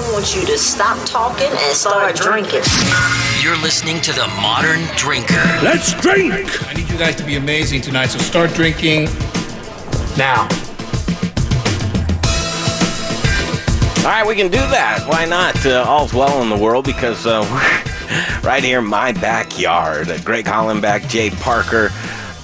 I want you to stop talking and start drinking. You're listening to The Modern Drinker. Let's drink! I need you guys to be amazing tonight, so start drinking now. All right, we can do that. Why not? Uh, all's well in the world because uh, we're right here in my backyard. Greg Hollenbeck, Jay Parker.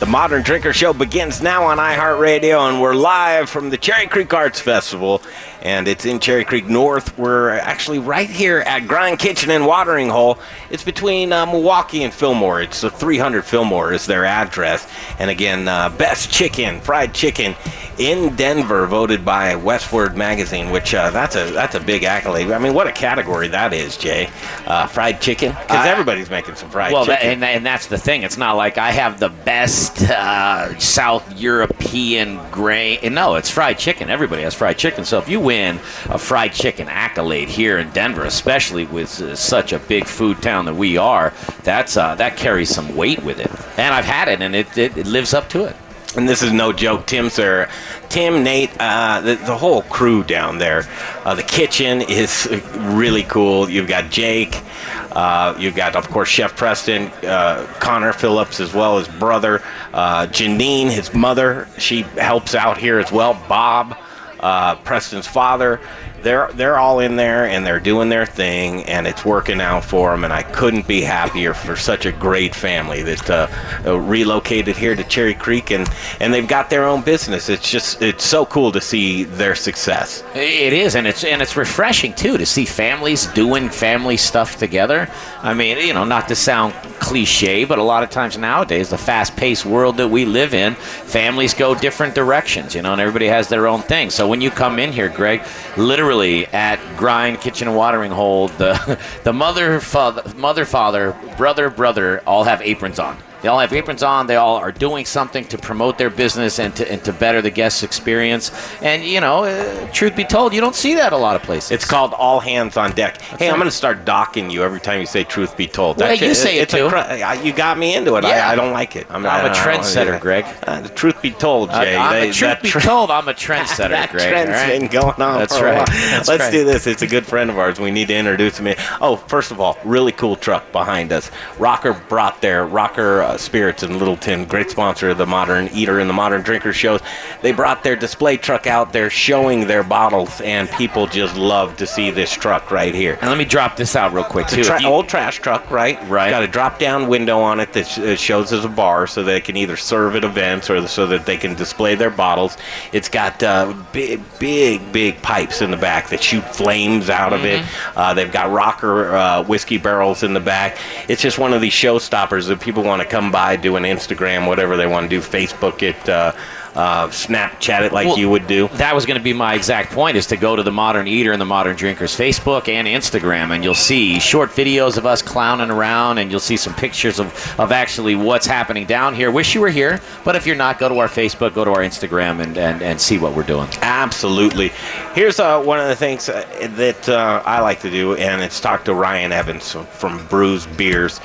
The Modern Drinker Show begins now on iHeartRadio, and we're live from the Cherry Creek Arts Festival and it's in Cherry Creek North. We're actually right here at Grind Kitchen and Watering Hole. It's between uh, Milwaukee and Fillmore. It's the 300 Fillmore is their address. And again, uh, best chicken, fried chicken in Denver, voted by Westword Magazine, which uh, that's a that's a big accolade. I mean, what a category that is, Jay. Uh, fried chicken, because everybody's making some fried well, chicken. Well, and, and that's the thing. It's not like I have the best uh, South European grain. No, it's fried chicken. Everybody has fried chicken. So if you win win a fried chicken accolade here in Denver, especially with uh, such a big food town that we are. That's uh, that carries some weight with it, and I've had it, and it, it, it lives up to it. And this is no joke, Tim, sir. Tim, Nate, uh, the, the, whole crew down there. Uh, the kitchen is really cool. You've got Jake. Uh, you've got, of course, Chef Preston, uh, Connor Phillips, as well as brother. Uh, Janine, his mother, she helps out here as well. Bob uh, Preston's father. They're they're all in there and they're doing their thing and it's working out for them. And I couldn't be happier for such a great family that uh, uh, relocated here to Cherry Creek and and they've got their own business. It's just it's so cool to see their success. It is, and it's and it's refreshing too to see families doing family stuff together. I mean, you know, not to sound cliche, but a lot of times nowadays, the fast-paced world that we live in, families go different directions. You know, and everybody has their own thing. So when you come in here, Greg, literally at Grind Kitchen and Watering Hole, the the mother, father, mother, father, brother, brother all have aprons on. They all have aprons on. They all are doing something to promote their business and to, and to better the guest experience. And, you know, uh, truth be told, you don't see that a lot of places. It's called all hands on deck. That's hey, right. I'm going to start docking you every time you say truth be told. Well, you say it too. A, you got me into it. Yeah. I, I don't like it. I'm, I'm a trendsetter, Greg. Uh, the truth be told, Jay. I'm they, a truth be told, I'm a trendsetter, that Greg. trend's right? been going on That's for right. a while. That's Let's right. do this. It's a good friend of ours. We need to introduce him. Oh, first of all, really cool truck behind us. Rocker brought their Rocker uh, Spirits in Littleton, great sponsor of the Modern Eater and the Modern Drinker shows. They brought their display truck out there showing their bottles, and people just love to see this truck right here. And let me drop this out real quick, too. It's If tra- you- old trash truck, right? Right. Got a drop down window on it that sh- shows as a bar so they can either serve at events or so that they can display their bottles. It's got uh, big, big, big pipes in the back that shoot flames out of it. Uh, they've got rocker uh, whiskey barrels in the back. It's just one of these showstoppers that people want to come by, do an Instagram, whatever they want to do, Facebook it, uh, uh, Snapchat it like Well, you would do. That was going to be my exact point: is to go to the Modern Eater and the Modern Drinkers Facebook and Instagram, and you'll see short videos of us clowning around, and you'll see some pictures of, of actually what's happening down here. Wish you were here, but if you're not, go to our Facebook, go to our Instagram, and, and, and see what we're doing. Absolutely. Here's uh, one of the things uh, that uh, I like to do, and it's talk to Ryan Evans from Bruz Beers.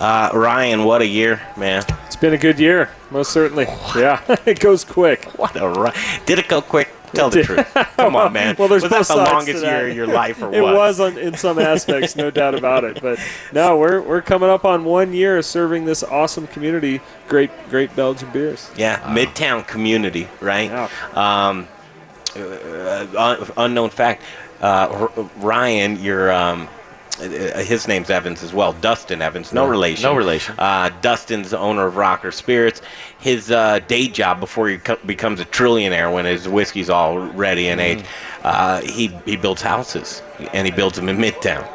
Uh, Ryan, what a year, man! It's been a good year, most certainly. Yeah, it goes quick. What a run! Did it go quick? Tell the truth. Come on, man. Well, there's was both that the longest year of your life, or it what? It was on, in some aspects, no doubt about it. But no, we're we're coming up on one year of serving this awesome community great great Belgian beers. Yeah, Midtown community, right? Um, uh, unknown fact. Uh, Ryan, your um, uh, his name's Evans as well. Duston Evans, no relation. No relation. Uh, Duston's the owner of Rocker Spirits. His uh, day job before he co- becomes a trillionaire, when his whiskey's all ready and aged, uh, he he builds houses and he builds them in Midtown.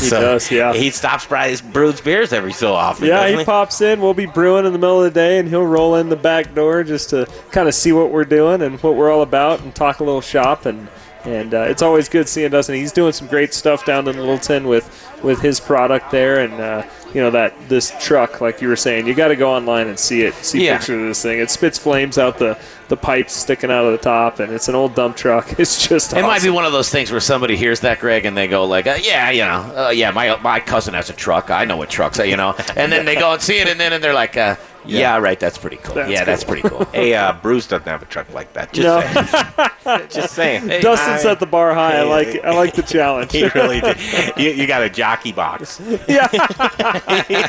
He does, yeah. He stops by his Bruz beers every so often. Yeah, doesn't he pops in. We'll be brewing in the middle of the day, and he'll roll in the back door just to kind of see what we're doing and what we're all about, and talk a little shop. and And uh, it's always good seeing Duston. He's doing some great stuff down in Littleton with with his product there, and uh, you know that this truck, like you were saying, you got to go online and see it, see Yeah. pictures of this thing. It spits flames out the the pipes sticking out of the top, and it's an old dump truck. It's just It might be one of those things where somebody hears that, Greg, and they go like, uh, "Yeah, you know, uh, yeah, my my cousin has a truck. I know what trucks, are, you know." And then they go and see it, and then and they're like, uh, Yeah, right. That's pretty cool. That's yeah, that's pretty cool. Hey, uh, Bruz doesn't have a truck like that. Just No. saying. Just saying. Duston I- set the bar high. I like I like the challenge. He really did. You, you got a jockey box. yeah. You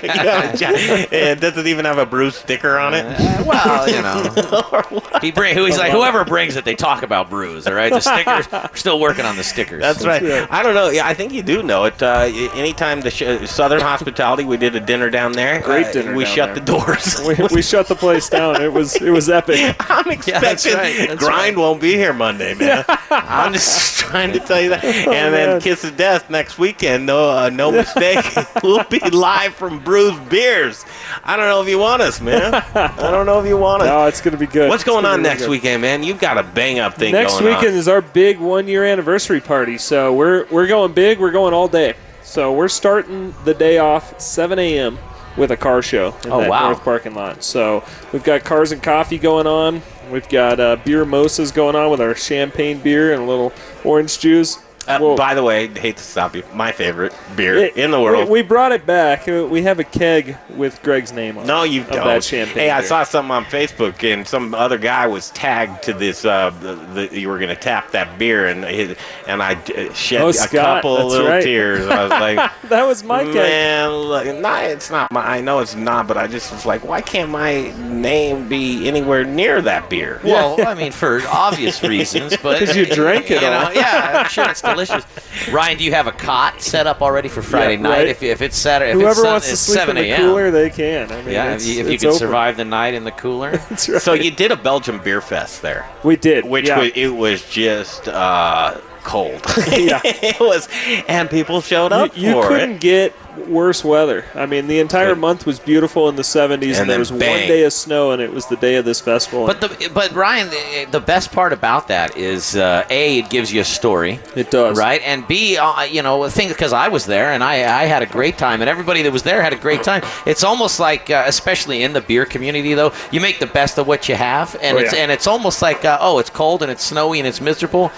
got a jo- it doesn't even have a Bruz sticker on it. Uh, well, you know, he bring. He's like whoever brings it, they talk about Bruz. All right, the stickers. We're still working on the stickers. That's right. right. I don't know. Yeah, I think you do know it. Uh, anytime the sh- Southern Hospitality, we did a dinner down there. Great uh, dinner We down shut there. the doors. We, we shut the place down. It was it was epic. I'm expecting that's right, that's grind won't be here Monday, man. I'm just trying to tell you that. And then Oh, man. Kiss of Death next weekend. No, uh, no mistake. we'll be live from Bruz Beers. I don't know if you want us, man. I don't know if you want us. No, it's gonna be good. What's going on be really next good. weekend, man? You've got a bang up thing Next going weekend on. is our big one year anniversary party. So we're we're going big. We're going all day. So we're starting the day off 7 a.m. with a car show in Oh, that wow. north parking lot. So we've got cars and coffee going on. We've got uh, beer mosas going on with our champagne beer and a little orange juice. Uh, Well, by the way, hate to stop you. My favorite beer it- in the world. We, we brought it back. Uh, We have a keg with Greg's name on it. No, you of don't. that champagne hey, I saw something on Facebook, and some other guy was tagged to this. Uh, the, the, you were going to tap that beer, and his, and I uh, shed Oh, a Scott, couple that's little right. tears. I was like, That was my keg. man, look, nah, it's not my. I know it's not, but I just was like, why can't my name be anywhere near that beer? Well, I mean, for obvious reasons, but because you drank it you know, all. Yeah, I'm sure it's delicious. Ryan, do you have a cot set up already for Friday Yeah, night? right. If, if it's Saturday, if Whoever it's, sun- wants to it's sleep 7 in the cooler, they can. I mean, Yeah, if it's, you, if you can open. survive the night in the cooler. That's right. So you did a Belgian beer fest there, we did, which yeah. was, it was just uh, cold. Yeah. it was, and people showed up you, you for couldn't it. get worse weather. I mean, the entire Good. month was beautiful in the 70s, and, And there then was one day of snow, and it was the day of this festival. But the but Ryan, the, the best part about that is uh, a it gives you a story, it does, right? And b uh, you know think because I was there and I I had a great time and everybody that was there had a great time. It's almost like uh, especially in the beer community though, you make the best of what you have, and Oh, it's yeah. and it's almost like uh, oh it's cold and it's snowy and it's miserable.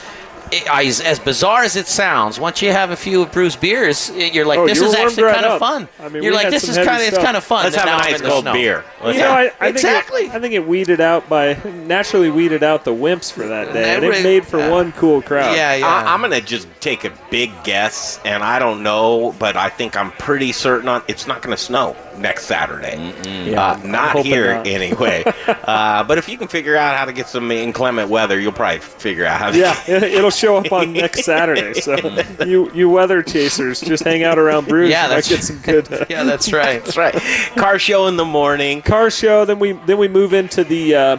It, as, as bizarre as it sounds, once you have a few of Bruz beers, you're like, Oh, this you is actually right kind of fun. I mean, you're we like, had this some is heavy kind of it's stuff. kind of fun. Let's and have a now I'm nice in the cold snow. beer. Let's You know, I, I Exactly. Think it, I think it weeded out by naturally weeded out the wimps for that day, and it made for yeah. one cool crowd. Yeah, yeah. I, I'm gonna just take a big guess, and I don't know, but I think I'm pretty certain on it's not gonna snow next Saturday. Yeah, Uh, not here not. anyway. uh, but if you can figure out how to get some inclement weather, you'll probably figure out how to. Yeah, it, it'll show up on next Saturday. So you you weather chasers just hang out around Bruz. Yeah, that's- get some good. uh, yeah, that's right. That's right. Car show in the morning. car show. Then we then we move into the uh,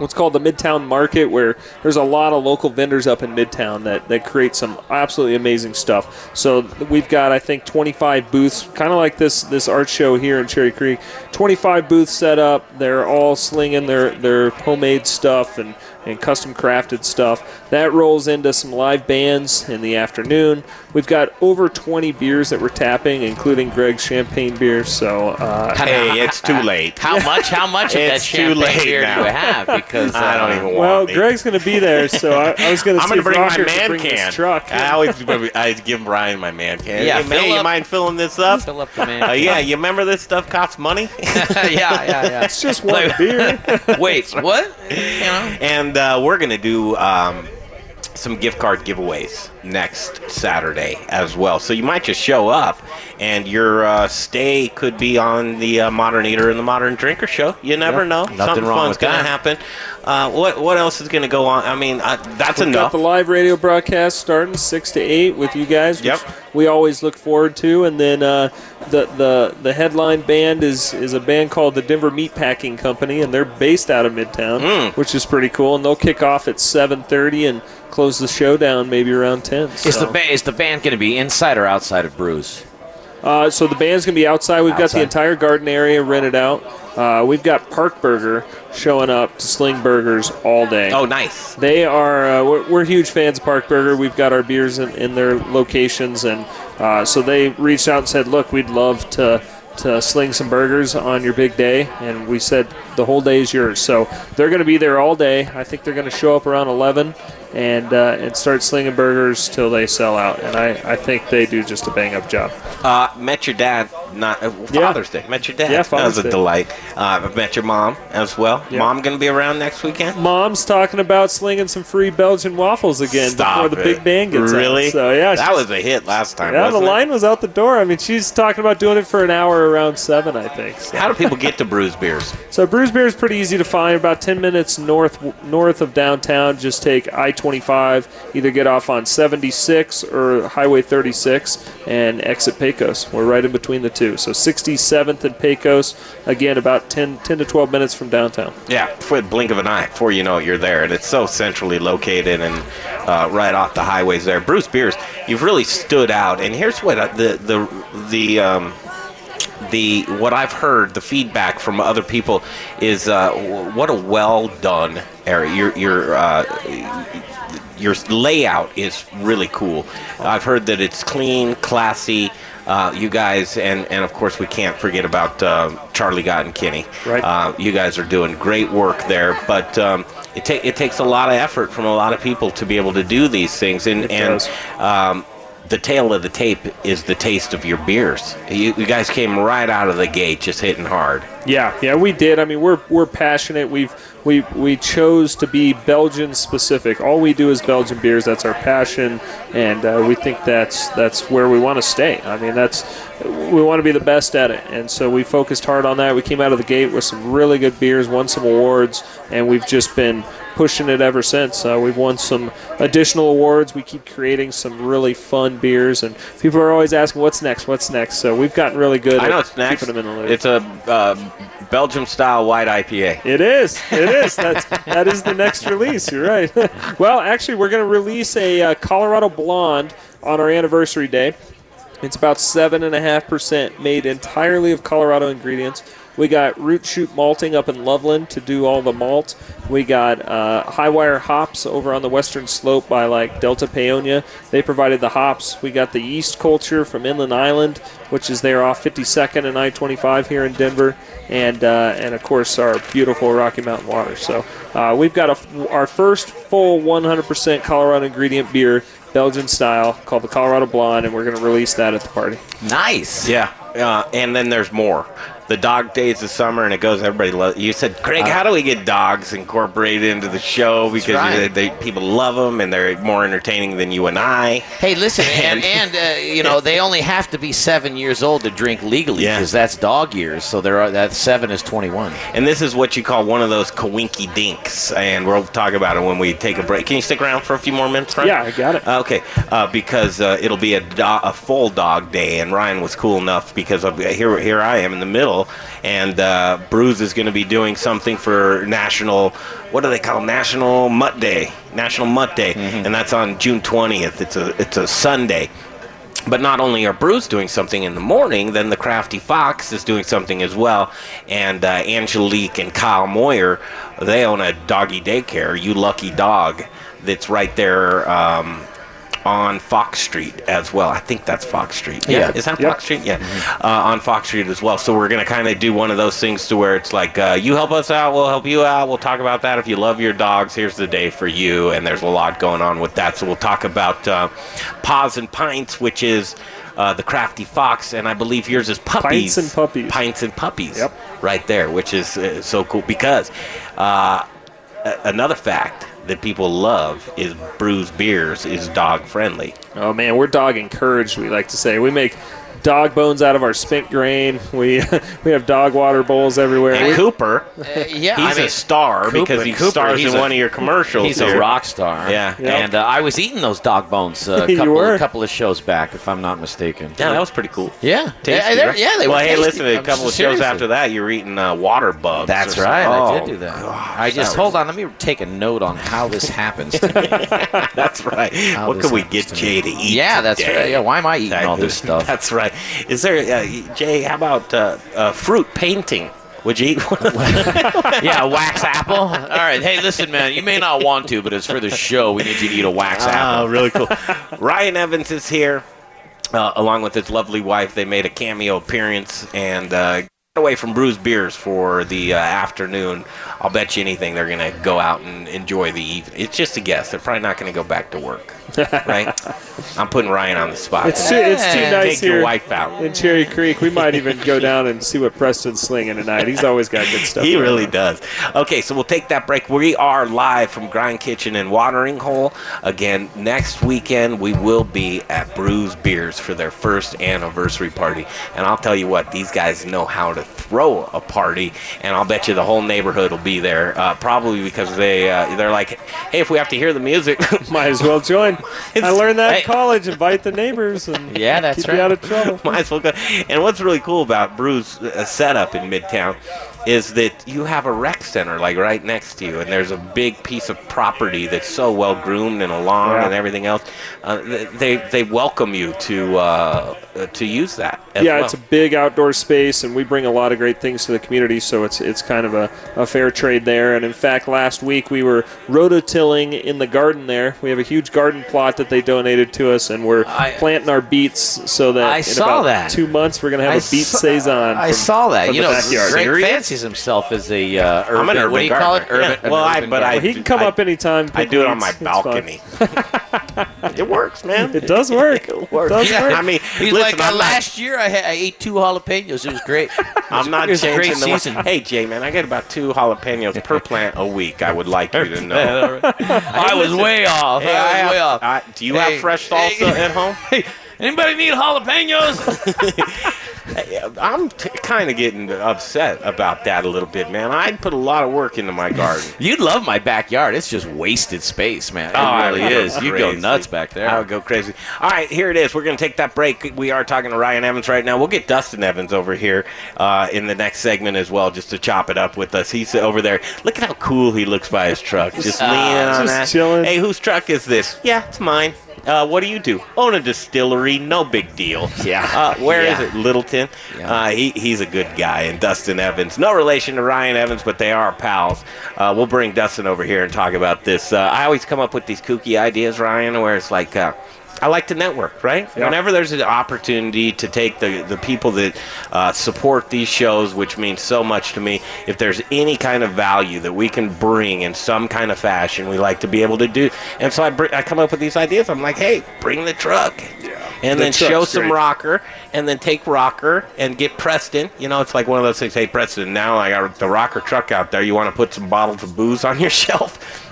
what's called the Midtown Market, where there's a lot of local vendors up in Midtown that that create some absolutely amazing stuff. So we've got I think 25 booths, kind of like this this art show here in Cherry Creek. 25 booths set up. They're all slinging their their homemade stuff and and custom crafted stuff. That rolls into some live bands in the afternoon. We've got over 20 beers that we're tapping, including Greg's champagne beer. So uh, Hey, it's too late. How much? How much of that It's too champagne late beer now. do you have? Because I don't uh, even want. Well, it. Greg's going to be there, so I, I was going to I'm gonna if bring my Rocker could man bring can. his truck. I always I give Brian my man can. Yeah, hey, man, fill you mind filling this up? Fill up the man. Uh, yeah, you remember this stuff costs money? yeah, yeah, yeah. It's just one beer. Wait, what? You know? and uh, we're gonna do um, some gift card giveaways next Saturday as well. So you might just show up, and your uh, stay could be on the uh, Modern Eater and the Modern Drinker show. You never know. Something wrong fun's gonna happen. Uh, what what else is gonna go on? I mean, uh, that's We've got the live radio broadcast starting six to eight with you guys, which Yep. we always look forward to. And then uh, the the the headline band is is a band called the Denver Meatpacking Company, and they're based out of Midtown, Mm. which is pretty cool. And they'll kick off at seven thirty and close the show down maybe around ten. Is the ba- is the band going to be inside or outside of Bruz? Uh, so the band's gonna be outside. We've got the entire garden area rented out. Uh, we've got Park Burger showing up to sling burgers all day. oh, nice. They are. Uh, we're, we're huge fans of Park Burger. We've got our beers in, in their locations, and uh, so they reached out and said, "Look, we'd love to." To sling some burgers on your big day, and we said the whole day is yours. So they're going to be there all day. I think they're going to show up around 11 and uh, and start slinging burgers till they sell out. And I, I think they do just a bang up job. Uh, met your dad not uh, Yeah. Father's Day. Met your dad. Yeah, Father's that was a Day. delight. Uh, I've met your mom as well. Yeah. Mom going to be around next weekend. Mom's talking about slinging some free Belgian waffles again Stop before the big band gets really. out. So yeah, that was a hit last time. Yeah, the wasn't it? line was out the door. I mean, she's talking about doing it for an hour around seven, I think. So, How do people get to Bruz Beers? so Bruz Beer is pretty easy to find. About ten minutes north north of downtown. Just take I-25. Either get off on 76 or Highway 36 and exit Pecos. We're right in between the two. So 67th and Pecos. Again, about 10, 10 to 12 minutes from downtown. Yeah, for the blink of an eye, before you know it, you're there, and it's so centrally located and uh, right off the highways there. Bruz Beers, you've really stood out, and here's what the the the um, the what I've heard, the feedback from other people is uh, what a well done area. Your your uh, your layout is really cool. I've heard that it's clean, classy. Uh, you guys, and, and of course, we can't forget about uh, Charlie Gott and Kinney. Right. Uh, you guys are doing great work there, but um, it, ta- it takes a lot of effort from a lot of people to be able to do these things. And, and um, the tail of the tape is the taste of your beers. You, you guys came right out of the gate just hitting hard. Yeah, yeah, we did. I mean, we're we're passionate. We've we we chose to be Belgian specific. All we do is Belgian beers. That's our passion, and uh, we think that's that's where we want to stay. I mean, that's we want to be the best at it, and so we focused hard on that. We came out of the gate with some really good beers, won some awards, and we've just been pushing it ever since. Uh, we've won some additional awards. We keep creating some really fun beers, and people are always asking, "What's next? What's next?" So we've gotten really good. I know at it's next. Keeping them in the loop. It's a uh, Belgium style white IPA. It is. It is. That's that is the next release. You're right. well, actually, we're going to release a uh, Colorado Blonde on our anniversary day. It's about seven and a half percent, made entirely of Colorado ingredients. We got root shoot malting up in Loveland to do all the malt. We got uh, high wire hops over on the western slope by like Delta Paonia. They provided the hops. We got the yeast culture from Inland Island, which is there off 52nd and I-25 here in Denver, and uh, and of course our beautiful Rocky Mountain water. So uh, we've got a, our first full 100% Colorado ingredient beer, Belgian style, called the Colorado Blonde, and we're going to release that at the party. Nice. Yeah, uh, and then there's more. The dog days of summer, and it goes. Everybody loves. You said, Craig, how do we get dogs incorporated into the show? Because right. they, they, people love them, and they're more entertaining than you and I. Hey, listen, and, and uh, you know they only have to be seven years old to drink legally Yeah. because that's dog years. So there are that seven is twenty one. And this is what you call one of those kawinky dinks, and we'll talk about it when we take a break. Can you stick around for a few more minutes, Ryan? Yeah, I got it. Okay, uh, because uh, it'll be a, do- a full dog day, and Ryan was cool enough because of, here here I am in the middle, and uh, Bruz is going to be doing something for National. What do they call National Mutt Day? National Mutt Day, and that's on June twentieth. It's a it's a Sunday. But not only are Bruz doing something in the morning, then the Crafty Fox is doing something as well. And uh, Angelique and Kyle Moyer, they own a doggy daycare, You Lucky Dog, that's right there um, on Fox Street as well. I think that's Fox Street. Yeah, Yeah. is that Yep. Fox Street? Yeah, uh, on Fox Street as well. So we're gonna kind of do one of those things to where it's like, uh, you help us out, we'll help you out. We'll talk about that. If you love your dogs, here's the day for you. And there's a lot going on with that. So we'll talk about uh, Paws and Pints, which is. Uh, the crafty fox, and I believe yours is puppies. Pints and Puppies. Pints and puppies. Yep. Right there, which is uh, so cool because uh, a- another fact that people love is Bruz Beers is dog friendly. Oh man, we're dog encouraged. We like to say we make dog bones out of our spent grain. We we have dog water bowls everywhere. And We- Cooper, yeah, he's I mean, a star Cooper- because he Cooper, stars he's in a- one of your commercials. He's here. a rock star. Yeah. Yep. And uh, I was eating those dog bones uh, a couple, a couple of shows back, if I'm not mistaken. Yeah, that was pretty cool. Yeah. Tasty, yeah, they're- right? yeah, they well, were hey, tasty. listen, a I'm couple of seriously. shows after that, you're eating uh, water bugs. That's right. something. I Oh, did do that. gosh, I just that hold on. Let me take a note on how this happens. To me. That's right. How what can we get Jay to eat? Yeah, that's right. Yeah, why am I eating all this stuff? That's right. Is there, uh, Jay? How about uh, uh, fruit painting? Would you eat one yeah, a wax apple. All right. Hey, listen, man. You may not want to, but it's for the show. We need you to eat a wax apple. Oh, apple. really cool. Ryan Evans is here, uh, along with his lovely wife. They made a cameo appearance, and uh, away from Bruz Beers for the uh, afternoon, I'll bet you anything they're going to go out and enjoy the evening. It's just a guess. They're probably not going to go back to work, right? I'm putting Ryan on the spot. It's too, it's too Hey. nice Take your wife out. in Cherry Creek. We might even go down and see what Preston's slinging tonight. He's always got good stuff. He really on. does. Okay, so we'll take that break. We are live from Grind Kitchen and Watering Hole. Again, next weekend we will be at Bruz Beers for their first anniversary party. And I'll tell you what, these guys know how to throw a party, and I'll bet you the whole neighborhood will be there. Uh, probably because they uh, they're like, hey, if we have to hear the music, Might as well join. I learned that Hey. in college. Invite the neighbors and Yeah, that's keep right. you out of trouble. might as well go. And what's really cool about Bruz's uh, setup in Midtown is that you have a rec center like right next to you, and there's a big piece of property that's so well groomed and a lawn Yeah. and everything else. Uh, they they welcome you to uh, uh, to use that. as yeah, well. it's a big outdoor space, and we bring a lot of great things to the community. So it's it's kind of a, a fair trade there. And in fact, last week we were rototilling in the garden there. We have a huge garden plot that they donated to us, and we're I- planting our beets so that I in saw about that. two months we're gonna have a beet saw- saison. I saw that. from You the know, backyard. Greg Serious? Fancies himself as a uh, urban. I'm an urban what do you call it? Urban. Yeah. an Well, I- urban but I- he can come I- up anytime. I do it on my balcony. it works, man. It does work. It works. does work. I mean, He's listen, like, uh, I'm not- last year I, had, I ate two jalapenos. It was great. I'm not It was changing great the one- season. Hey, Jay, man, I get about two jalapenos per plant a week. I would like you to know. I was way off. Hey, I was way off. Do you have fresh salsa at home? Anybody need jalapenos? I'm t- kind of getting upset about that a little bit, man. I put a lot of work into my garden. You'd love my backyard. It's just wasted space, man. It I really is. You go nuts back there. I would go crazy. All right, here it is. We're going to take that break. We are talking to Ryan Evans right now. We'll get Duston Evans over here uh, in the next segment as well, just to chop it up with us. He's over there. Look at how cool he looks by his truck, just leaning on just that. chilling. Hey, whose truck is this? Yeah, it's mine. Uh, what do you do? Own a distillery, no big deal. Yeah. Uh, where is Yeah. it? Littleton. Yeah. Uh, he, he's a good guy. And Duston Evans, no relation to Ryan Evans, but they are pals. Uh, we'll bring Duston over here and talk about this. Uh, I always come up with these kooky ideas, Ryan, where it's like. I like to network, right? Yeah. Whenever there's an opportunity to take the, the people that uh, support these shows, which means so much to me, if there's any kind of value that we can bring in some kind of fashion, we like to be able to do. And so I, br- I come up with these ideas. I'm like, hey, bring the truck. And The then show some great. rocker, and then take rocker and get Preston. You know, it's like one of those things. Hey, Preston, now I got the rocker truck out there. You want to put some bottles of booze on your shelf?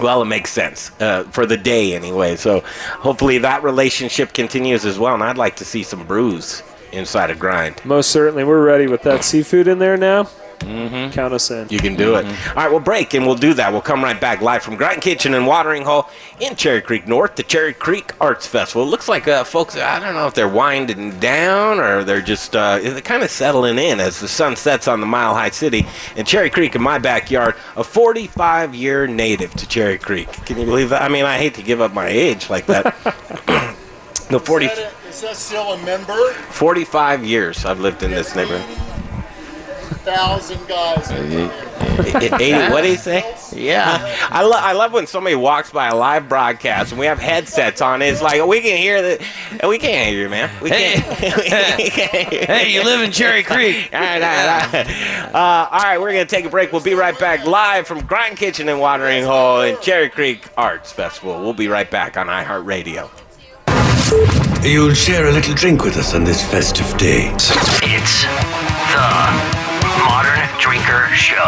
Well, it makes sense uh, for the day anyway. So hopefully that relationship continues as well. And I'd like to see some brews inside a grind. Most certainly, we're ready with that seafood in there now. Mm-hmm. Count us in. You can do it. All right, we'll break and we'll do that. We'll come right back live from Grind Kitchen and Watering Hole in Cherry Creek North, the Cherry Creek Arts Festival. It looks like uh, folks, I don't know if they're winding down or they're just uh, they're kind of settling in as the sun sets on the Mile High City. And Cherry Creek in my backyard, a 45 year native to Cherry Creek. Can you believe that? I mean, I hate to give up my age like that. the 40, Is that, is that still a member? 45 years I've lived in this neighborhood. Thousand guys. Eighty, what do you say? yeah. I, lo- I love when somebody walks by a live broadcast and we have headsets on. It's like we can hear that. We can't hear you, man. We can't. we can't hear you. Hey, you live in Cherry Creek. All right, all right, all right. Uh, all right, we're going to take a break. We'll be right back live from Grind Kitchen and Watering Hole in Cherry Creek Arts Festival. We'll be right back on iHeartRadio. You'll share a little drink with us on this festive day. Drinker Show.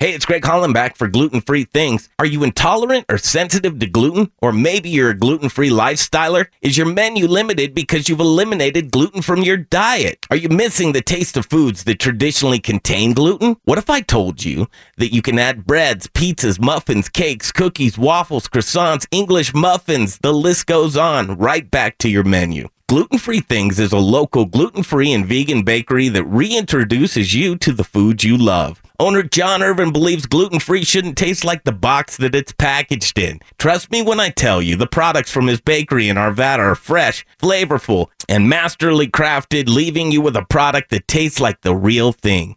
Hey, it's Greg Hollenbeck for gluten free things. Are you intolerant or sensitive to gluten? Or maybe you're a gluten free lifestyler? Is your menu limited because you've eliminated gluten from your diet? Are you missing the taste of foods that traditionally contain gluten? What if I told you that you can add breads, pizzas, muffins, cakes, cookies, waffles, croissants, English muffins, the list goes on, right back to your menu? Gluten Free Things is a local gluten free and vegan bakery that reintroduces you to the foods you love. Owner John Irvin believes gluten free shouldn't taste like the box that it's packaged in. Trust me when I tell you, the products from his bakery in Arvada are fresh, flavorful, and masterly crafted, leaving you with a product that tastes like the real thing.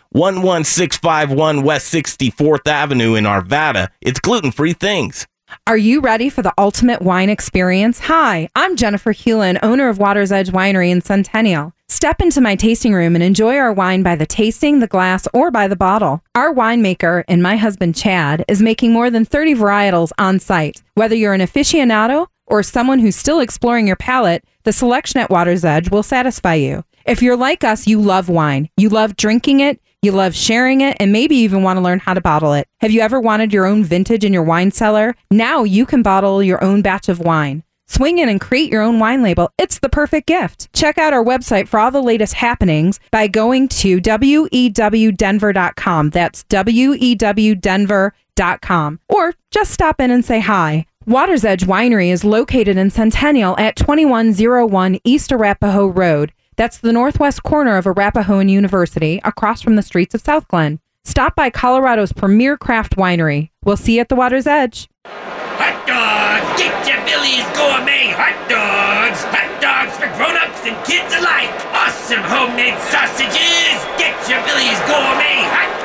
11651 West 64th Avenue in Arvada. It's gluten free things. Are you ready for the ultimate wine experience? Hi, I'm Jennifer Hewlin, owner of Water's Edge Winery in Centennial. Step into my tasting room and enjoy our wine by the tasting, the glass, or by the bottle. Our winemaker and my husband Chad is making more than 30 varietals on site. Whether you're an aficionado or someone who's still exploring your palate, the selection at Water's Edge will satisfy you. If you're like us, you love wine. You love drinking it, you love sharing it, and maybe even want to learn how to bottle it. Have you ever wanted your own vintage in your wine cellar? Now you can bottle your own batch of wine. Swing in and create your own wine label. It's the perfect gift. Check out our website for all the latest happenings by going to wewdenver.com. That's wewdenver.com. Or just stop in and say hi. Water's Edge Winery is located in Centennial at 2101 East Arapahoe Road. That's the northwest corner of Arapahoe University, across from the streets of SouthGlenn. Stop by Colorado's premier craft winery. We'll see you at the water's edge. Hot dogs! Get your Billy's Gourmet hot dogs! Hot dogs for grown-ups and kids alike! Awesome homemade sausages! Get your Billy's Gourmet hot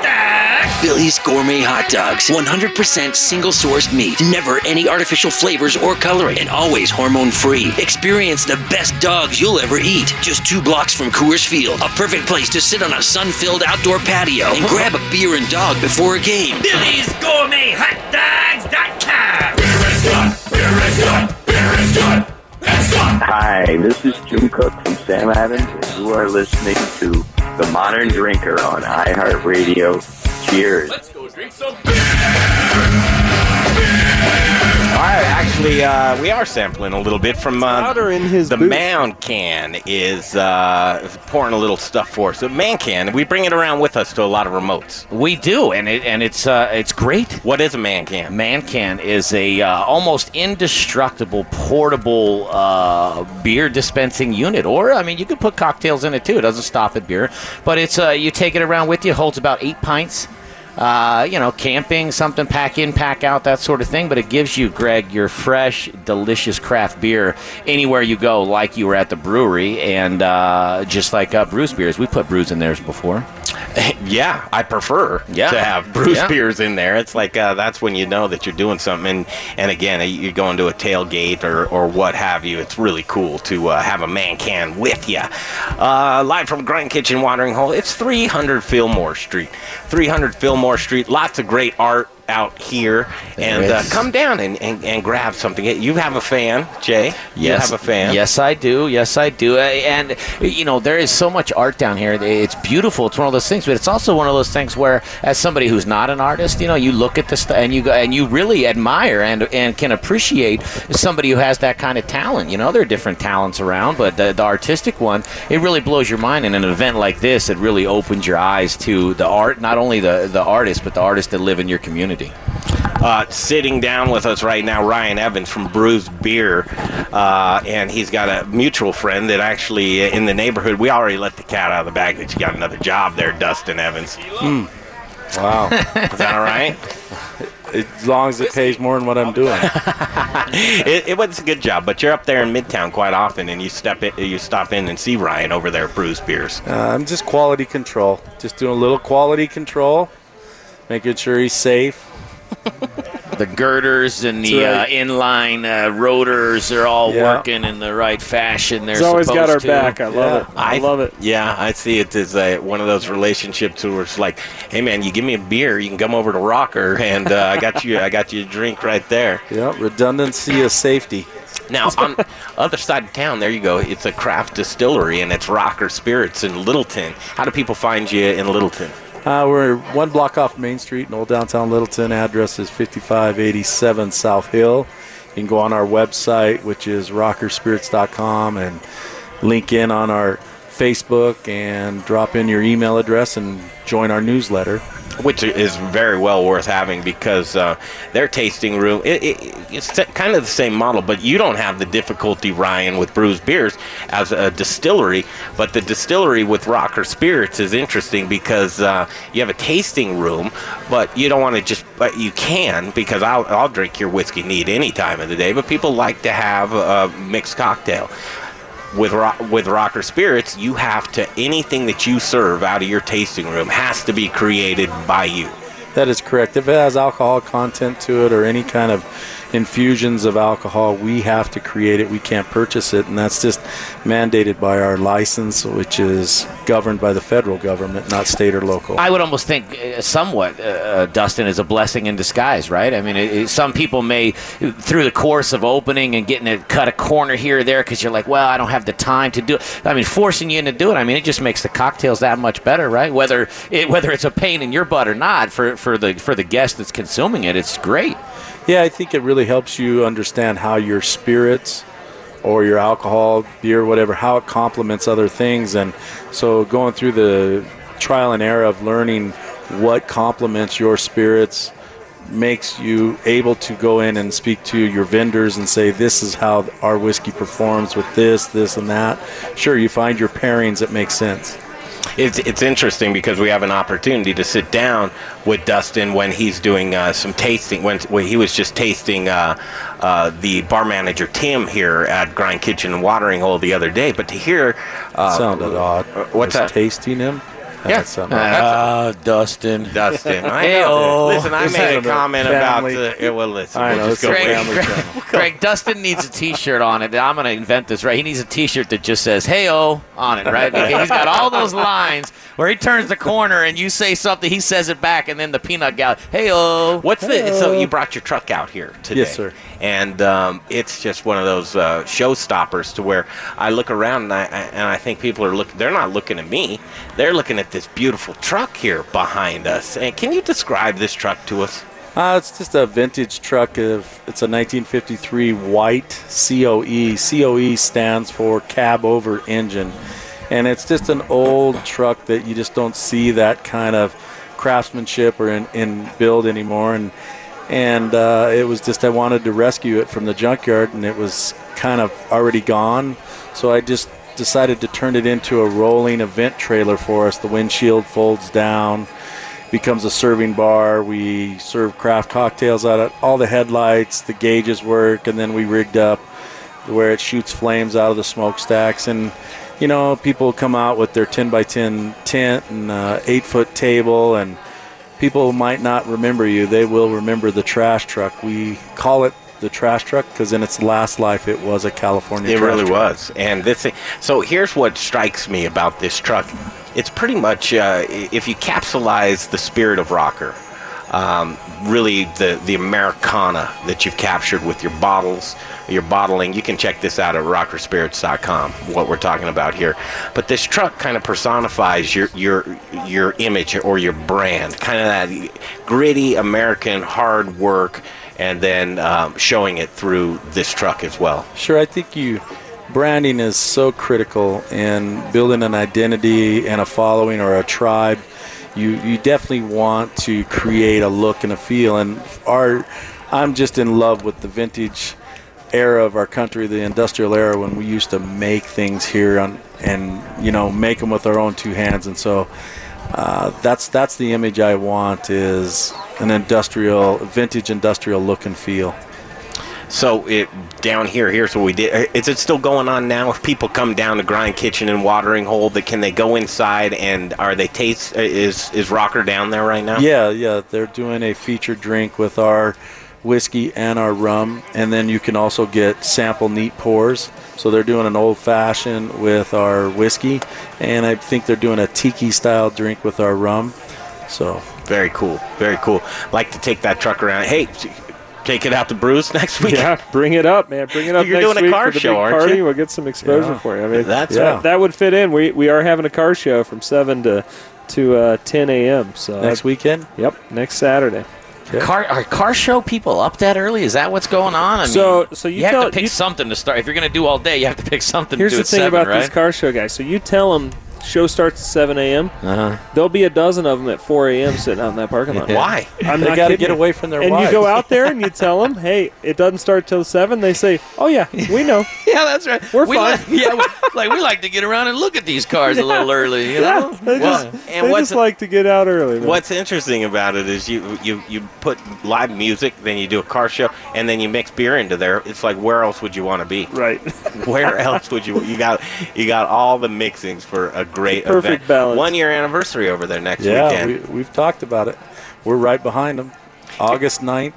dogs! Billy's Gourmet Hot Dogs. 100% single sourced meat. Never any artificial flavors or coloring. And always hormone free. Experience the best dogs you'll ever eat. Just two blocks from Coors Field. A perfect place to sit on a sun filled outdoor patio and grab a beer and dog before a game. Billy's Gourmet Hot Dogs.com! Hi, this is Jim Koch from Sam Adams, and you are listening to The Modern Drinker on iHeartRadio. Cheers. Let's go drink some beer. All right, actually, uh, we are sampling a little bit from uh, Louder in his the booth. Man Can is uh, pouring a little stuff for us. The Man Can, we bring it around with us to a lot of remotes. We do, and it and it's uh, it's great. What is a Man Can? Man Can is a uh, almost indestructible portable uh, beer dispensing unit, or I mean, you could put cocktails in it too. It doesn't stop at beer, but it's uh, you take it around with you. Holds about eight pints. Uh, you know, camping, something pack in, pack out, that sort of thing. But it gives you, Greg, your fresh, delicious craft beer anywhere you go, like you were at the brewery, and uh, just like uh, Bruz beers. We put brews in theirs before. yeah, I prefer Yeah. to have Bruz Yeah. beers in there. It's like uh, that's when you know that you're doing something. And, and again, you're going to a tailgate or, or what have you. It's really cool to uh, have a man can with you. Uh, live from Grind Kitchen Watering Hole. It's 300 Fillmore Street. 300 Fillmore Street. Lots of great art out here. There and uh, come down and, and, and grab something. You have a fan, Jay. Yes, You have a fan. Yes, I do. Yes, I do. And you know, there is so much art down here. It's beautiful. It's one of those things, but it's also one of those things where, as somebody who's not an artist, you know, you look at this st- and you go and you really admire and and can appreciate somebody who has that kind of talent. You know, there are different talents around, but the, the artistic one, it really blows your mind. In an event like this, it really opens your eyes to the art, not only the the artists, but the artists that live in your community. Uh, sitting down with us right now, Ryan Evans from Bruz Beer, uh, and he's got a mutual friend that actually uh, in the neighborhood. We already let the cat out of the bag that you got another job there, Duston Evans. Wow. Is that all right? as long as it pays more than what I'm doing. it, it was a good job, but you're up there in Midtown quite often, and you step in, you stop in and see Ryan over there at Bruz Beers. Uh, I'm just quality control. Just doing a little quality control, making sure he's safe. The girders and the That's uh, inline uh, rotors are all Yeah. working in the right fashion. They're He's always got our to. back. I love it. I, love it. Yeah, I see it as a, one of those relationships where it's like, hey man, you give me a beer, you can come over to Rocker, and uh, I got you, I got you a drink right there. Yeah, redundancy is safety. Now, on the other side of town, there you go. It's a craft distillery, and it's Rocker Spirits in Littleton. How do people find you in Littleton? Uh, we're one block off Main Street in Old Downtown Littleton. Address is 5587 South Hill. You can go on our website, which is rockerspirits.com, and link in on our Facebook and drop in your email address and join our newsletter. Which is very well worth having because uh, their tasting room it, it, it's t- kind of the same model, but you don't have the difficulty, Ryan, with Bruz Beers as a distillery. But the distillery with Rocker Spirits is interesting because uh, you have a tasting room, but you don't want to just. But you can because I'll, I'll drink your whiskey neat any time of the day. But people like to have a mixed cocktail with ro- with Rocker Spirits, you have to anything that you serve out of your tasting room has to be created by you. That is correct. If it has alcohol content to it or any kind of infusions of alcohol, we have to create it. We can't purchase it, and that's just mandated by our license, which is governed by the federal government, not state or local. I would almost think uh, somewhat, uh, uh, Duston, is a blessing in disguise, right? I mean, it, it, some people may, through the course of opening and getting to cut a corner here or there, because you're like, well, I don't have the time to do it. I mean, forcing you into doing it. I mean, it just makes the cocktails that much better, right? Whether it, whether it's a pain in your butt or not, for, for the for the guest that's consuming it, it's great. Yeah, I think it really helps you understand how your spirits or your alcohol, beer, whatever, how it complements other things. And so going through the trial and error of learning what complements your spirits makes you able to go in and speak to your vendors and say this is how our whiskey performs with this this and that sure you find your pairings that make sense it's, it's interesting because we have an opportunity to sit down with Duston when he's doing uh, some tasting. When, when he was just tasting uh, uh, the bar manager Tim here at Grind Kitchen and Watering Hole the other day. But to hear uh, sounded odd. What's Was that? Tasting him. Yeah. That sounded Ah, Duston. Duston. I know. Listen, I This made a isn't a comment family- about. Uh, yeah, well, listen. I we'll know, just it's go a family channel. Greg, Duston needs a T-shirt on it. I'm going to invent this, right? He needs a T-shirt that just says "Hey-o" on it, right? He's got all those lines where he turns the corner and you say something, he says it back, and then the peanut gal, "Hey-o." What's the? So you brought your truck out here today? Yes, sir. And um, it's just one of those uh, showstoppers to where I look around and I and I think people are looking. They're not looking at me. They're looking at this beautiful truck here behind us. And can you describe this truck to us? Uh, it's just a vintage truck. Of it's a 1953 white COE. COE stands for cab over engine, and it's just an old truck that you just don't see that kind of craftsmanship or in, in build anymore. And and uh, it was just I wanted to rescue it from the junkyard, and it was kind of already gone. So I just decided to turn it into a rolling event trailer for us. The windshield folds down becomes a serving bar. We serve craft cocktails out of all the headlights, the gauges work, and then we rigged up where it shoots flames out of the smokestacks. And, you know, people come out with their 10 by 10 tent and uh, eight foot table, and people might not remember you. They will remember the trash truck. We call it the trash truck because in its last life it was a California It really truck. was. And this thing, so here's what strikes me about this truck. It's pretty much uh, if you capsulize the spirit of rocker, um, really the the Americana that you've captured with your bottles, your bottling. You can check this out at rockerspirits.com. What we're talking about here, but this truck kind of personifies your your your image or your brand, kind of that gritty American hard work, and then um, showing it through this truck as well. Sure, I think you branding is so critical in building an identity and a following or a tribe. You you definitely want to create a look and a feel and our I'm just in love with the vintage era of our country, the industrial era when we used to make things here on and you know make them with our own two hands and so uh, that's that's the image I want is an industrial vintage industrial look and feel. So it down here, here's what we did. Is it still going on now? If people come down to Grind Kitchen and Watering Hole, that can they go inside and are they taste? Is is Rocker down there right now? Yeah, yeah, they're doing a featured drink with our whiskey and our rum, and then you can also get sample neat pours. So they're doing an old fashioned with our whiskey, and I think they're doing a tiki style drink with our rum. So very cool, very cool. Like to take that truck around. Hey, take it out to Bruz next week. Yeah, bring it up, man. Bring it up. You're next doing a car show, aren't party. you? We'll get some exposure Yeah. for you. I mean, That's that, right. That would fit in. We we are having a car show from seven to to uh, ten a.m. So next weekend. Yep, next Saturday. Car are car show people up that early? Is that what's going on? I mean, So- so you have tell- to pick you- something to start. If you're going to do all day, you have to pick something Here's to do the thing seven, about right? these car show guys. So you tell them Show starts at 7 a.m. Uh-huh. There'll be a dozen of them at 4 a.m. sitting out in that parking lot. Why? I'm They gotta get you. away from their And wives. you go out there and you tell them, "Hey, it doesn't start till 7." They say, "Oh yeah, we know." Yeah, that's right. We're we fine. Like, yeah, we, like we like to get around and look at these cars a little early. You know? Yeah, they Well, just, and they what's just like to get out early. man. What's interesting about it is you you you put live music, then you do a car show, and then you mix beer into there. It's like where else would you want to be? Right. Where else would you? You got you got all the mixings for a great Perfect event. balance. One year anniversary over there next Yeah, weekend. we, we've talked about it. We're right behind them. August 9th,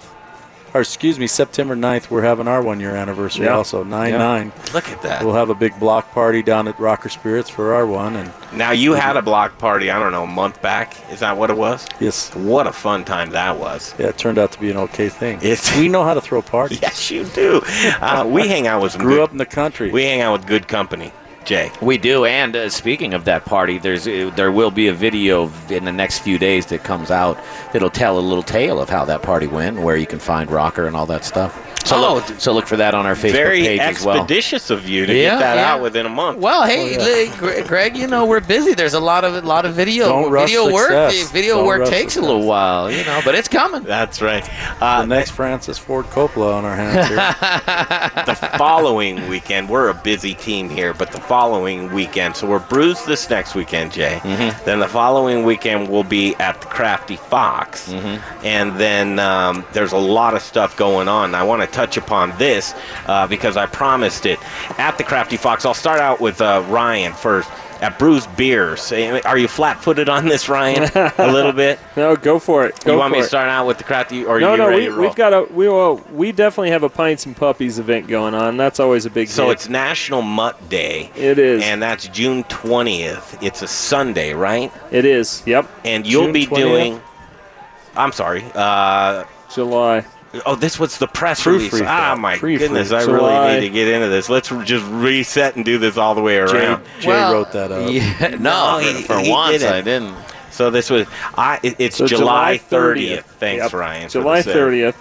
or excuse me, September 9th, we're having our one year anniversary Yeah. also, 9 Yeah. 9. Look at that. We'll have a big block party down at Rocker Spirits for our one. And Now you had a block party. I don't know, a month back. Is that what it was? yes, What a fun time that was. yeah, it turned out to be an okay thing. It's we know how to throw parties. yes, you do. Uh, we hang out with some Grew good, up in the country. We hang out with good company. Jay. We do, and uh, speaking of that party, there's uh, there will be a video in the next few days that comes out that'll tell a little tale of how that party went, where you can find Rocker and all that stuff. So Oh, look, so look for that on our Facebook Very page as well. expeditious of you to Yeah, get that yeah. out within a month. Well, hey, li- Gre- Greg, you know we're busy. There's a lot of a lot of video Don't rush video work. success. Video Don't work rush takes a little while, you know, but it's coming. That's right. the Uh, next Francis Ford Coppola on our hands here. the following weekend, we're a busy team here, but the following weekend, so we're Bruz this next weekend, Jay. Mm-hmm. Then the following weekend, we'll be at the Crafty Fox. Mm-hmm. And then um, there's a lot of stuff going on. I want to touch upon this uh, because I promised it. At the Crafty Fox, I'll start out with uh, Ryan first. At Bruz Beers, are you flat-footed on this, Ryan? a little bit. No, go for it. Go you want me to start out with the crafty, or are no, you no, ready we, we've got a we well, we definitely have a pints and puppies event going on. That's always a big. So hit. it's National Mutt Day. It is. And that's June 20th. It's a Sunday, right? it is. Yep. And you'll June be 20th? doing. I'm sorry. Uh, July. Oh, this was the press Proofread release. Ah, that. my Proofread. goodness. I July. really need to get into this. Let's just reset and do this all the way around. Jay Well, wrote that up. Yeah, No, no, he- for, for he once didn't. I didn't. So this was. I. it- It's So July 30th. 30th. Thanks, Yep. Ryan. July 30th.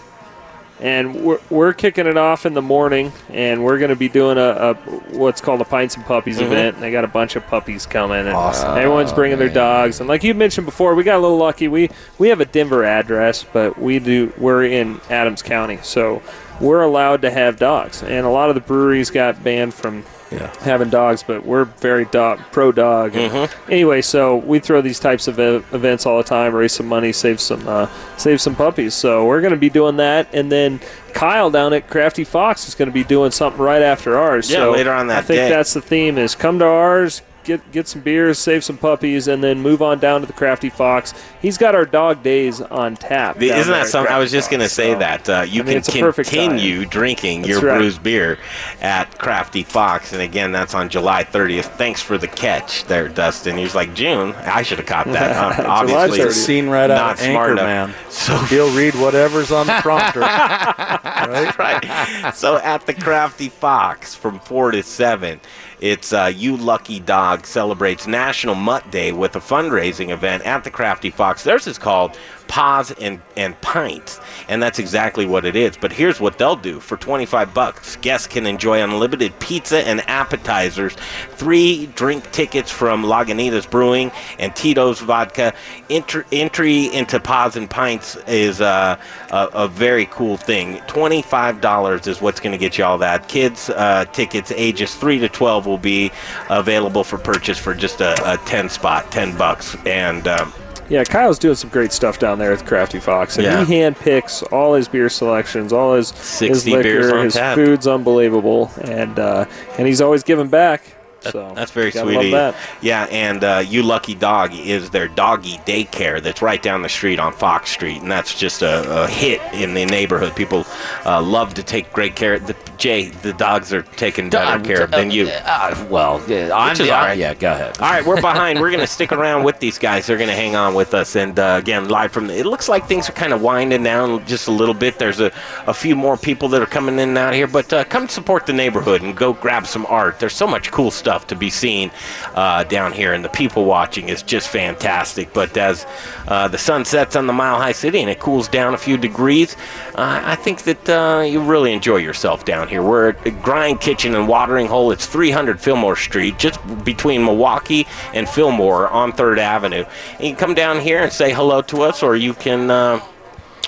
And we're, we're kicking it off in the morning, and we're going to be doing a, a what's called a Pints and Puppies Mm-hmm. event. And they got a bunch of puppies coming, and Awesome. everyone's bringing their dogs. And like you mentioned before, we got a little lucky. We we have a Denver address, but we do we're in Adams County, so we're allowed to have dogs. And a lot of the breweries got banned from Yeah. having dogs, but we're very dog pro dog. Mm-hmm. Anyway, so we throw these types of events all the time, raise some money, save some uh, save some puppies. So we're going to be doing that, and then Kyle down at Crafty Fox is going to be doing something right after ours. Yeah, so later on that I think day. that's the theme: is come to ours. Get, get some beers, save some puppies, and then move on down to the Crafty Fox. He's got our dog days on tap. The- Isn't that something? I was just going to say so- that uh, you I mean, can continue drinking That's your right. Bruz beer at Crafty Fox, and again, that's on July 30th. Thanks for the catch there, Duston. He was like June. I should have caught that. Uh, July obviously, It's a scene right not out of smart enough. Anchorman. So He'll read whatever's on the prompter. right? right. So at the Crafty Fox from 4 to 7, it's uh, You Lucky Dog celebrates National Mutt Day with a fundraising event at the Crafty Fox. Theirs is called Paws and, and Pints, and that's exactly what it is. But here's what they'll do for 25 bucks. Guests can enjoy unlimited pizza and appetizers, three drink tickets from Lagunitas Brewing and Tito's Vodka. Entr- entry into Paws and Pints is uh, a, a very cool thing. $25 is what's going to get you all that. Kids uh, tickets ages 3 to 12 will be available for purchase for just a, a 10 spot, 10 bucks. And um, Yeah, Kyle's doing some great stuff down there at Crafty Fox, and Yeah. he handpicks all his beer selections, all his his liquor, beers on his tap. food's unbelievable, and uh, and he's always giving back. So That's very sweet. of that. Yeah, and uh, You Lucky Dog is their doggy daycare that's right down the street on Fox Street, and that's just a, a hit in the neighborhood. People uh, love to take great care. The, Jay, the dogs are taking better care than you. Uh, well, yeah, I'm the- all right. Yeah, go ahead. All right, we're behind. We're going to stick around with these guys. They're going to hang on with us. And uh, again, live from the, it looks like things are kind of winding down just a little bit. There's a, a few more people that are coming in and out here, but uh, come support the neighborhood and go grab some art. There's so much cool stuff stuff to be seen uh, down here, and the people watching is just fantastic. But as uh, the sun sets on the Mile High City and it cools down a few degrees, uh, I think that uh, you really enjoy yourself down here. We're at Grind Kitchen and Watering Hole. It's 300 Fillmore Street, just between Milwaukee and Fillmore on Third Avenue. And you can come down here and say hello to us, or you can.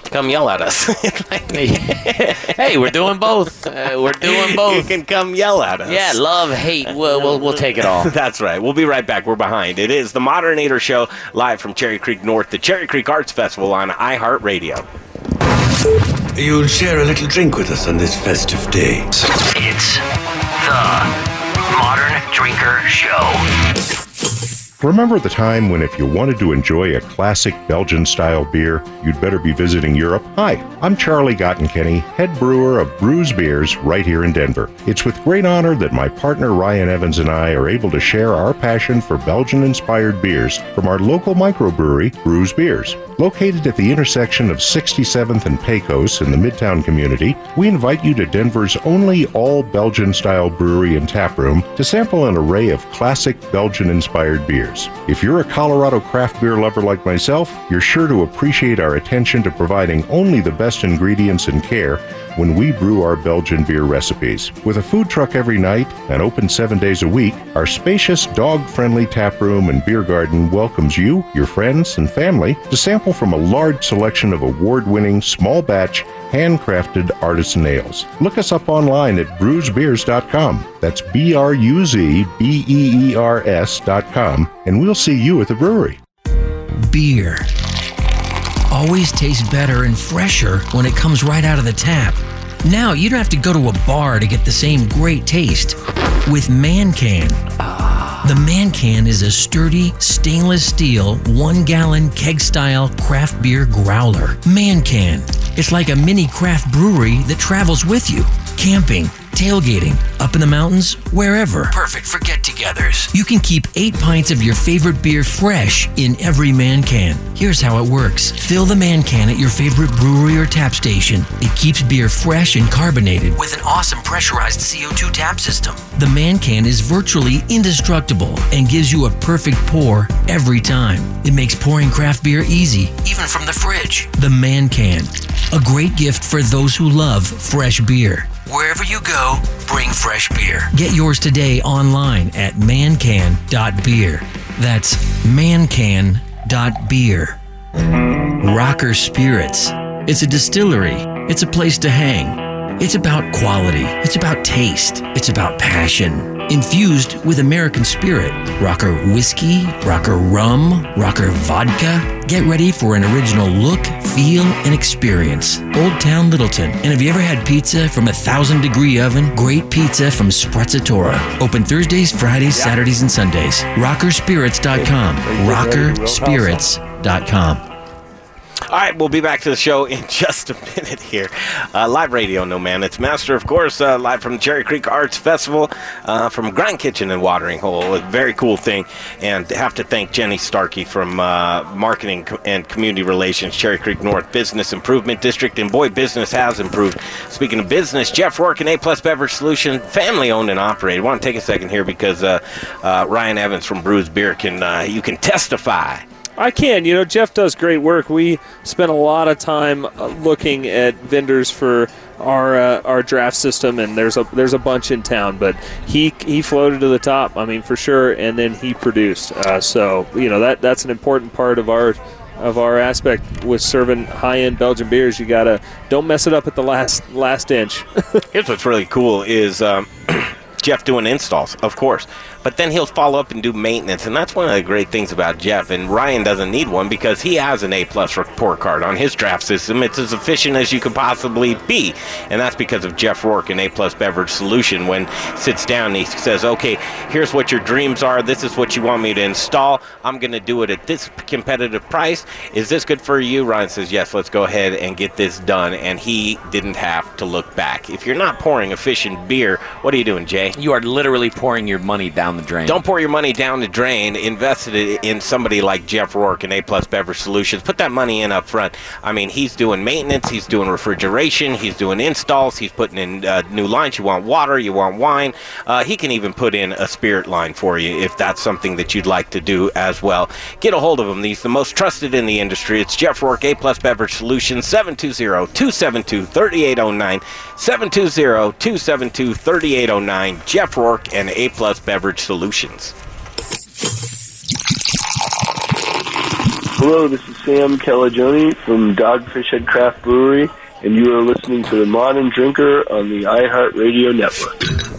Come yell at us. hey, we're doing both. Uh, we're doing both. You can come yell at us. Yeah, love, hate. We'll, we'll, we'll take it all. That's right. We'll be right back. We're behind. It is the Modern Drinker Show live from Cherry Creek North, the Cherry Creek Arts Festival on iHeartRadio. You'll share a little drink with us on this festive day. It's the Modern Drinker Show. Remember the time when if you wanted to enjoy a classic Belgian style beer, you'd better be visiting Europe? Hi, I'm Charlie Gottenkieny, head brewer of Bruz Beers right here in Denver. It's with great honor that my partner Ryan Evans and I are able to share our passion for Belgian inspired beers from our local microbrewery, Bruz Beers. Located at the intersection of 67th and Pecos in the Midtown community, we invite you to Denver's only all Belgian style brewery and taproom to sample an array of classic Belgian inspired beers. If you're a Colorado craft beer lover like myself, you're sure to appreciate our attention to providing only the best ingredients and care when we brew our Belgian beer recipes. With a food truck every night and open seven days a week, our spacious, dog friendly tap room and beer garden welcomes you, your friends, and family to sample from a large selection of award winning, small batch, handcrafted artisan ales. Look us up online at bruzbeers.com. That's B R U Z B E E R S.com, and we'll see you at the brewery. Beer always tastes better and fresher when it comes right out of the tap. Now you don't have to go to a bar to get the same great taste. With Man Can. The Man Can is a sturdy stainless steel, one gallon keg style craft beer growler. Man Can. It's like a mini craft brewery that travels with you. Camping, tailgating, up in the mountains, wherever. Perfect for get togethers. You can keep eight pints of your favorite beer fresh in every man can. Here's how it works fill the man can at your favorite brewery or tap station. It keeps beer fresh and carbonated with an awesome pressurized CO2 tap system. The man can is virtually indestructible and gives you a perfect pour every time. It makes pouring craft beer easy, even from the fridge. The man can. A great gift for those who love fresh beer. Wherever you go, bring fresh beer. Get yours today online at mancan.beer. That's mancan.beer. Rocker Spirits. It's a distillery. It's a place to hang. It's about quality. It's about taste. It's about passion. Infused with American spirit. Rocker whiskey, rocker rum, rocker vodka. Get ready for an original look, feel, and experience. Old Town Littleton. And have you ever had pizza from a thousand degree oven? Great pizza from Sprezzatura. Open Thursdays, Fridays, Saturdays, and Sundays. Rockerspirits.com. Rockerspirits.com. All right, we'll be back to the show in just a minute here. Uh, live radio, no man. It's Master, of course, uh, live from Cherry Creek Arts Festival uh, from Grind Kitchen and Watering Hole. A very cool thing. And have to thank Jenny Starkey from uh, Marketing and Community Relations, Cherry Creek North Business Improvement District. And boy, business has improved. Speaking of business, Jeff Rourke and A Plus Beverage Solution, family owned and operated. I want to take a second here because uh, uh, Ryan Evans from Bruz Beer can you can testify I can. You know, Jeff does great work. We spent a lot of time uh, looking at vendors for our uh, our draft system, and there's a there's a bunch in town. But he he floated to the top. I mean, for sure. And then he produced. Uh, so you know that that's an important part of our of our aspect with serving high-end Belgian beers. You gotta don't mess it up at the last last inch. Here's what's really cool is. Um, Jeff doing installs, of course. But then he'll follow up and do maintenance, and that's one of the great things about Jeff. And Ryan doesn't need one because he has an A plus report card on his draft system. It's as efficient as you could possibly be, and that's because of Jeff Rourke and A plus Beverage Solution. When he sits down, he says, "Okay, here's what your dreams are. This is what you want me to install. I'm going to do it at this competitive price. Is this good for you?" Ryan says, "Yes. Let's go ahead and get this done." And he didn't have to look back. If you're not pouring efficient beer, what are you doing, Jay? You are literally pouring your money down down the drain. Don't pour your money down the drain. Invest it in somebody like Jeff Rourke and A Plus Beverage Solutions. Put that money in up front. I mean, he's doing maintenance, he's doing refrigeration, he's doing installs, he's putting in uh, new lines. You want water, you want wine. Uh, he can even put in a spirit line for you if that's something that you'd like to do as well. Get a hold of him. He's the most trusted in the industry. It's Jeff Rourke, A Plus Beverage Solutions, 720 272 3809. 720 272 3809. Jeff Rourke and A Plus Beverage Solutions. Hello, this is Sam Calagione from Dogfish Head Craft Brewery, and you are listening to the Modern Drinker on the iHeartRadio network.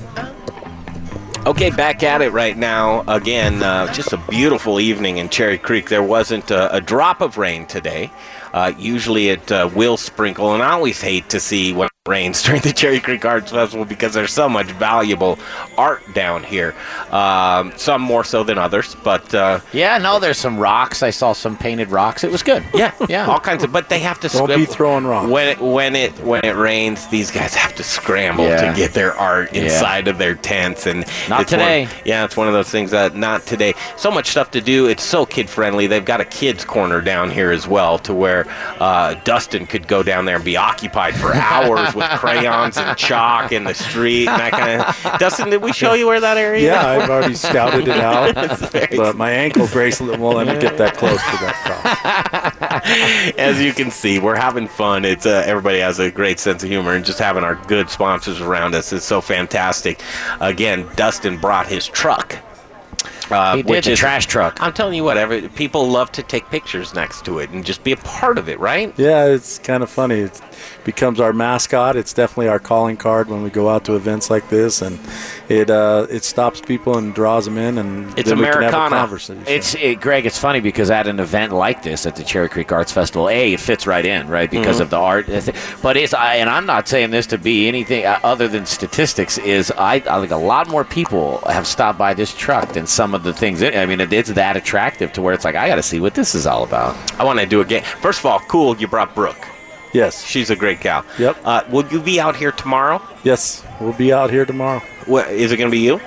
Okay, back at it right now. Again, uh, just a beautiful evening in Cherry Creek. There wasn't a, a drop of rain today. Uh, usually it uh, will sprinkle, and I always hate to see when rains during the Cherry Creek Arts Festival because there's so much valuable art down here. Um, some more so than others, but uh, Yeah, no, there's some rocks. I saw some painted rocks. It was good. Yeah, yeah. all kinds of. But they have to Don't scram- be throwing rocks. when it when it when it rains. These guys have to scramble Yeah. to get their art Yeah. inside of their tents, and Not it's one- today. yeah, it's one of those things that not today. So much stuff to do. It's so kid friendly. They've got a kids corner down here as well, to where uh, Duston could go down there and be occupied for hours with crayons and chalk in the street and that kind of. Duston, did we show you where that area? Yeah. I've already scouted it out, but my ankle bracelet won't let me get that close to that. As you can see, we're having fun. It's uh, everybody has a great sense of humor, and just having our good sponsors around us is so fantastic. Again, Duston brought his truck. Uh, He did, which the is- trash truck. I'm telling you what, every, people love to take pictures next to it and just be a part of it, right? Yeah, it's kind of funny. It becomes our mascot. It's definitely our calling card when we go out to events like this, and it uh, it stops people and draws them in, and It's then we can have a Americana. conversation. It's it, Greg. It's funny because at an event like this at the Cherry Creek Arts Festival, a it fits right in, right, because Mhm. of the art. But it's I, and I'm not saying this to be anything uh, other than statistics. Is I, I think a lot more people have stopped by this truck than some of the things. I mean, it, it's that attractive to where it's like I got to see what this is all about. I want to do a game. First of all, cool, you brought Brooke. Yes. She's a great gal. Yep. Uh, will you be out here tomorrow? Yes, we'll be out here tomorrow. What, is it going to be you?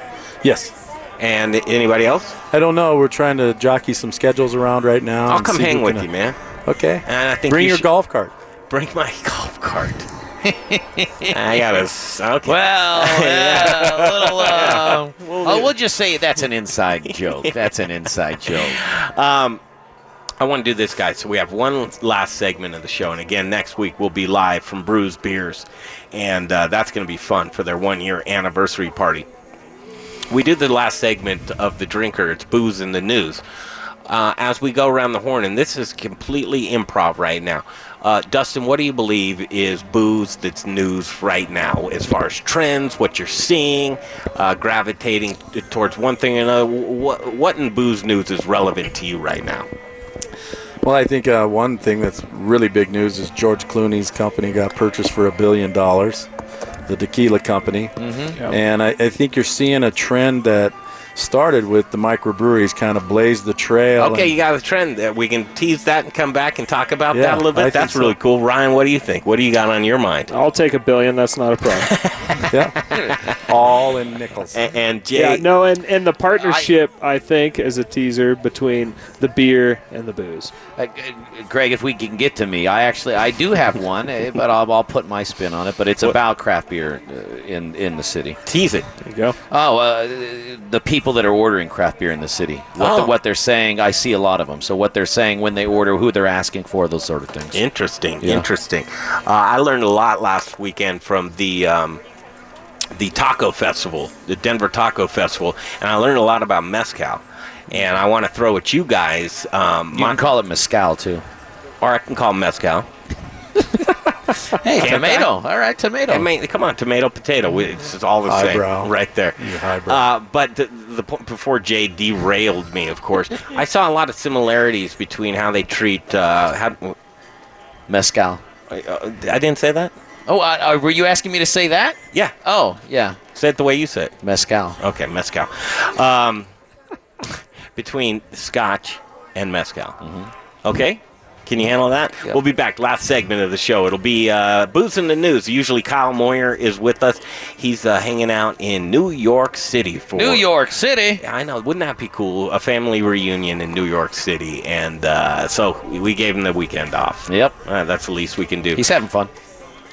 Yes. And anybody else? I don't know. We're trying to jockey some schedules around right now. I'll and come see hang who with can- you, man. Okay. And I think Bring you your should- golf cart. Bring my golf cart. I gotta. s- Okay. Well, yeah, a little. Uh, oh, we'll just say that's an inside joke. That's an inside joke. Um, I want to do this, guys. So we have one last segment of the show, and again, next week we'll be live from Bruz Beers, and uh, that's going to be fun for their one-year anniversary party. We did the last segment of the drinker. It's booze in the news. Uh, as we go around the horn, and this is completely improv right now. Uh, Duston, what do you believe is booze that's news right now, as far as trends, what you're seeing, uh, gravitating t- towards one thing or another? What, what in booze news is relevant to you right now? Well, I think uh, one thing that's really big news is George Clooney's company got purchased for a billion dollars, the tequila company. Mhm. Yep. And I, I think you're seeing a trend that started with the microbreweries kind of blazed the trail. Okay, you got a trend that we can tease that and come back and talk about Yeah, that a little bit. I think That's so. really cool. Ryan, what do you think? What do you got on your mind? I'll take a billion. That's not a problem. yeah. All in nickels. And, and Jay, yeah, no, and, and the partnership, I, think, as a teaser between the beer and the booze. Uh, Greg, if we can get to me, I actually I do have one, eh, but I'll, I'll put my spin on it. But it's about craft beer uh, in in the city. Tease it. There you go. Oh, uh, the people that are ordering craft beer in the city. What, Oh. the, what they're saying, I see a lot of them. So what they're saying when they order, who they're asking for, those sort of things. Interesting, Yeah. interesting. Uh, I learned a lot last weekend from the um, the taco festival, the Denver Taco Festival, and I learned a lot about mezcal. And I want to throw at you guys. Um, You can call it mezcal too, or I can call it mezcal. Hey, Can't tomato. I? All right, tomato. I mean, come on, tomato, potato. we- It's all the Highbrow. same, right there. You. Uh, but the, the before Jay derailed me, of course, I saw a lot of similarities between how they treat. Uh, how, mezcal. I, uh, I didn't say that. Oh, uh, uh, were you asking me to say that? Yeah. Oh, yeah. Say it the way you said. it. Mezcal. Okay, mezcal. Um, between Scotch and mezcal. Mm-hmm. Okay. Can you handle that? We'll be back. Last segment of the show. It'll be uh, Booze in the News. Usually Kyle Moyer is with us. He's uh, hanging out in New York City for New York City. I know. Wouldn't that be cool? A family reunion in New York City, and uh, so we gave him the weekend off. Yep, uh, that's the least we can do. He's having fun.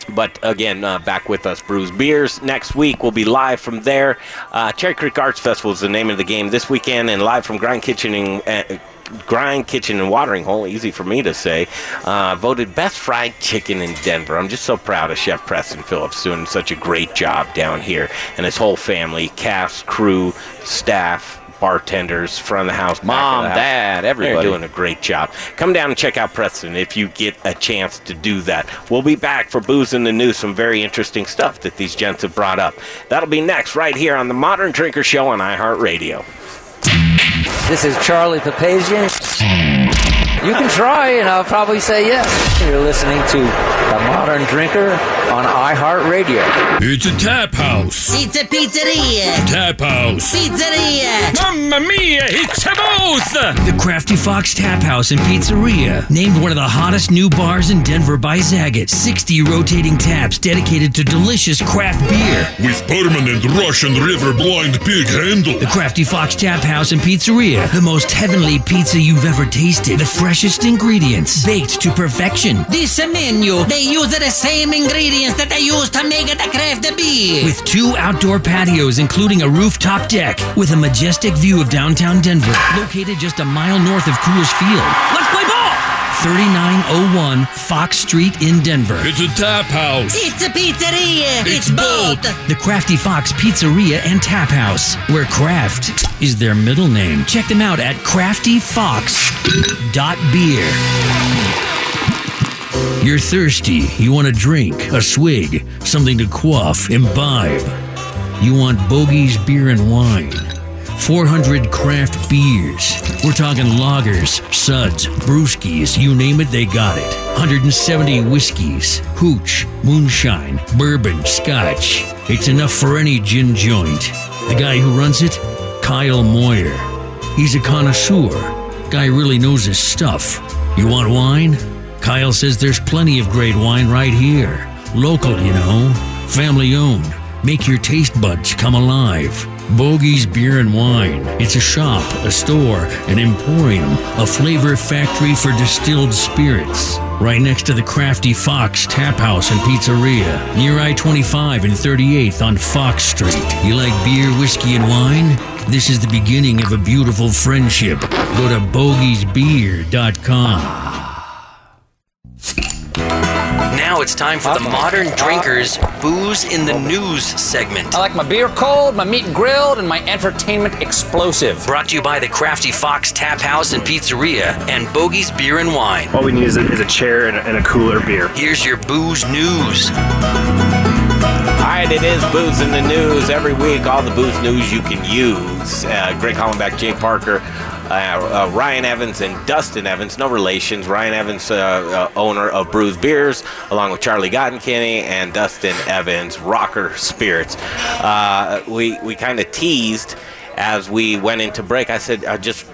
But again, uh, back with us, Bruz Beers. Next week, we'll be live from there. Uh, Cherry Creek Arts Festival is the name of the game this weekend, and live from Grind Kitchen and. Uh, Grind Kitchen and Watering Hole, easy for me to say, uh, voted best fried chicken in Denver. I'm just so proud of Chef Preston Phillips doing such a great job down here and his whole family, cast, crew, staff, bartenders, front of the house, back of Mom, the house. Dad, everybody. They're doing a great job. Come down and check out Preston if you get a chance to do that. We'll be back for Booze in the News, some very interesting stuff that these gents have brought up. That'll be next right here on the Modern Drinker Show on iHeartRadio. This is Charlie Papazian. You can try, and I'll probably say yes. You're listening to The Modern Drinker on iHeartRadio. It's a tap house. It's a pizzeria. Tap house. Pizzeria. Mamma mia, it's a both. The Crafty Fox Tap House and Pizzeria, named one of the hottest new bars in Denver by Zagat. 60 rotating taps dedicated to delicious craft beer. With permanent Russian River blind pig handle. The Crafty Fox Tap House and Pizzeria, the most heavenly pizza you've ever tasted. The freshest ingredients, baked to perfection. This menu, they use the same ingredients that they use to make the craft beer. With two outdoor patios, including a rooftop deck, with a majestic view of downtown Denver, located just a mile north of Coors Field. Let's play ball. 3901 Fox Street in Denver. It's a tap house. It's a pizzeria. It's both. The Crafty Fox Pizzeria and Tap House, where craft is their middle name. Check them out at craftyfox.beer. You're thirsty. You want a drink, a swig, something to quaff, imbibe. You want Bogey's Beer and Wine. 400 craft beers. We're talking lagers, suds, brewskis, you name it, they got it. 170 whiskeys, hooch, moonshine, bourbon, scotch. It's enough for any gin joint. The guy who runs it? Kyle Moyer. He's a connoisseur. Guy really knows his stuff. You want wine? Kyle says there's plenty of great wine right here. Local, you know. Family owned. Make your taste buds come alive. Bogey's Beer and Wine. It's a shop, a store, an emporium, a flavor factory for distilled spirits. Right next to the Crafty Fox Tap House and Pizzeria, near I 25 and 38th on Fox Street. You like beer, whiskey, and wine? This is the beginning of a beautiful friendship. Go to bogiesbeer.com. Now it's time for the Modern Drinkers Booze in the News segment. I like my beer cold, my meat grilled, and my entertainment explosive. Brought to you by the Crafty Fox Tap House and Pizzeria and Bogey's Beer and Wine. All we need is a, is a chair and a, and a cooler beer. Here's your booze news. All right, it is Booze in the News. Every week, all the booze news you can use. Uh, Greg Hollenbeck, Jay Parker, uh, uh, Ryan Evans, and Duston Evans. No relations. Ryan Evans, uh, uh, owner of Bruz Beers, along with Charlie Gottenkieny and Duston Evans, Rocker Spirits. Uh, we we kind of teased as we went into break. I said, uh, just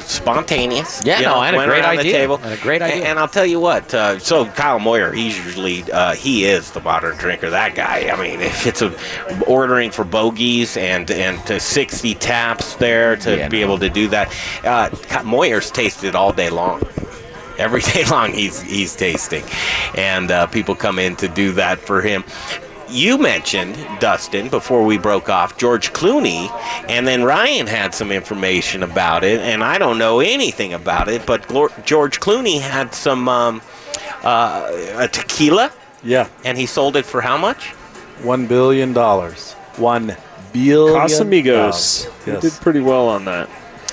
spontaneous. Yeah, you no, know, I had a great idea. The table. Had a great idea. And, and I'll tell you what. Uh, so Kyle Moyer, he's usually uh, he is the modern drinker. That guy. I mean, if it's a ordering for bogeys and and to 60 taps there to Yeah, be no. able to do that, uh, Moyer's tasted all day long. Every day long, he's he's tasting, and uh, people come in to do that for him. You mentioned Duston before we broke off George Clooney, and then Ryan had some information about it, and I don't know anything about it, but George Clooney had some um, uh, a tequila. Yeah. And he sold it for how much? One billion dollars. One billion. Casamigos. dollars. He did pretty well on that.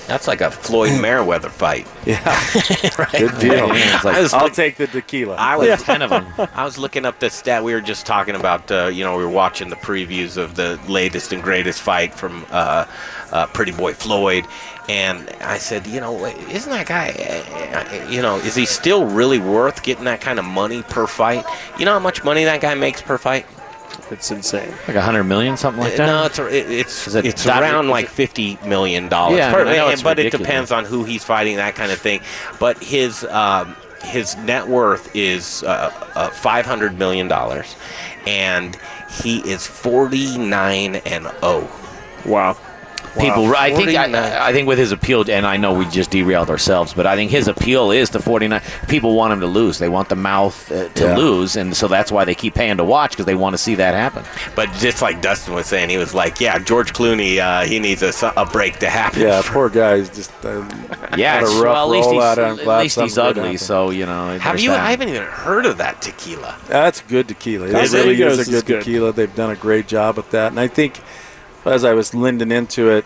That's like a Floyd Merriweather fight. Yeah. right. Good deal. It's like- I was will look- take the tequila. I was Like 10 of 'em. I was looking up the stat. We were just talking about. Uh, you know, we were watching the previews of the latest and greatest fight from uh, uh, Pretty Boy Floyd, and I said, you know, isn't that guy? uh, You know, is he still really worth getting that kind of money per fight? You know how much money that guy makes per fight? It's insane. Like a hundred million, something like that. No, it's it, it's it it's around like fifty million dollars. Yeah, I per- know, it's but it depends on who he's fighting, that kind of thing. But his um, his net worth is uh, uh, five hundred million dollars, and he is forty nine and zero. Wow. People, I think, I, I think with his appeal, and I know we just derailed ourselves, but I think his appeal is to 49. People want him to lose. They want the mouth uh, to Yeah. lose, and so that's why they keep paying to watch because they want to see that happen. But just like Duston was saying, he was like, "Yeah, George Clooney, uh, he needs a, a break to happen." Yeah, poor guy. He's just uh, Yeah, had a it's- rough well, at least roll he's, out at least he's ugly, so you know. Have you? that. I haven't even heard of that tequila. That's good tequila. It Is it? really is Casamigos a good, good. tequila. They've done a great job with that. And I think as I was lending into it,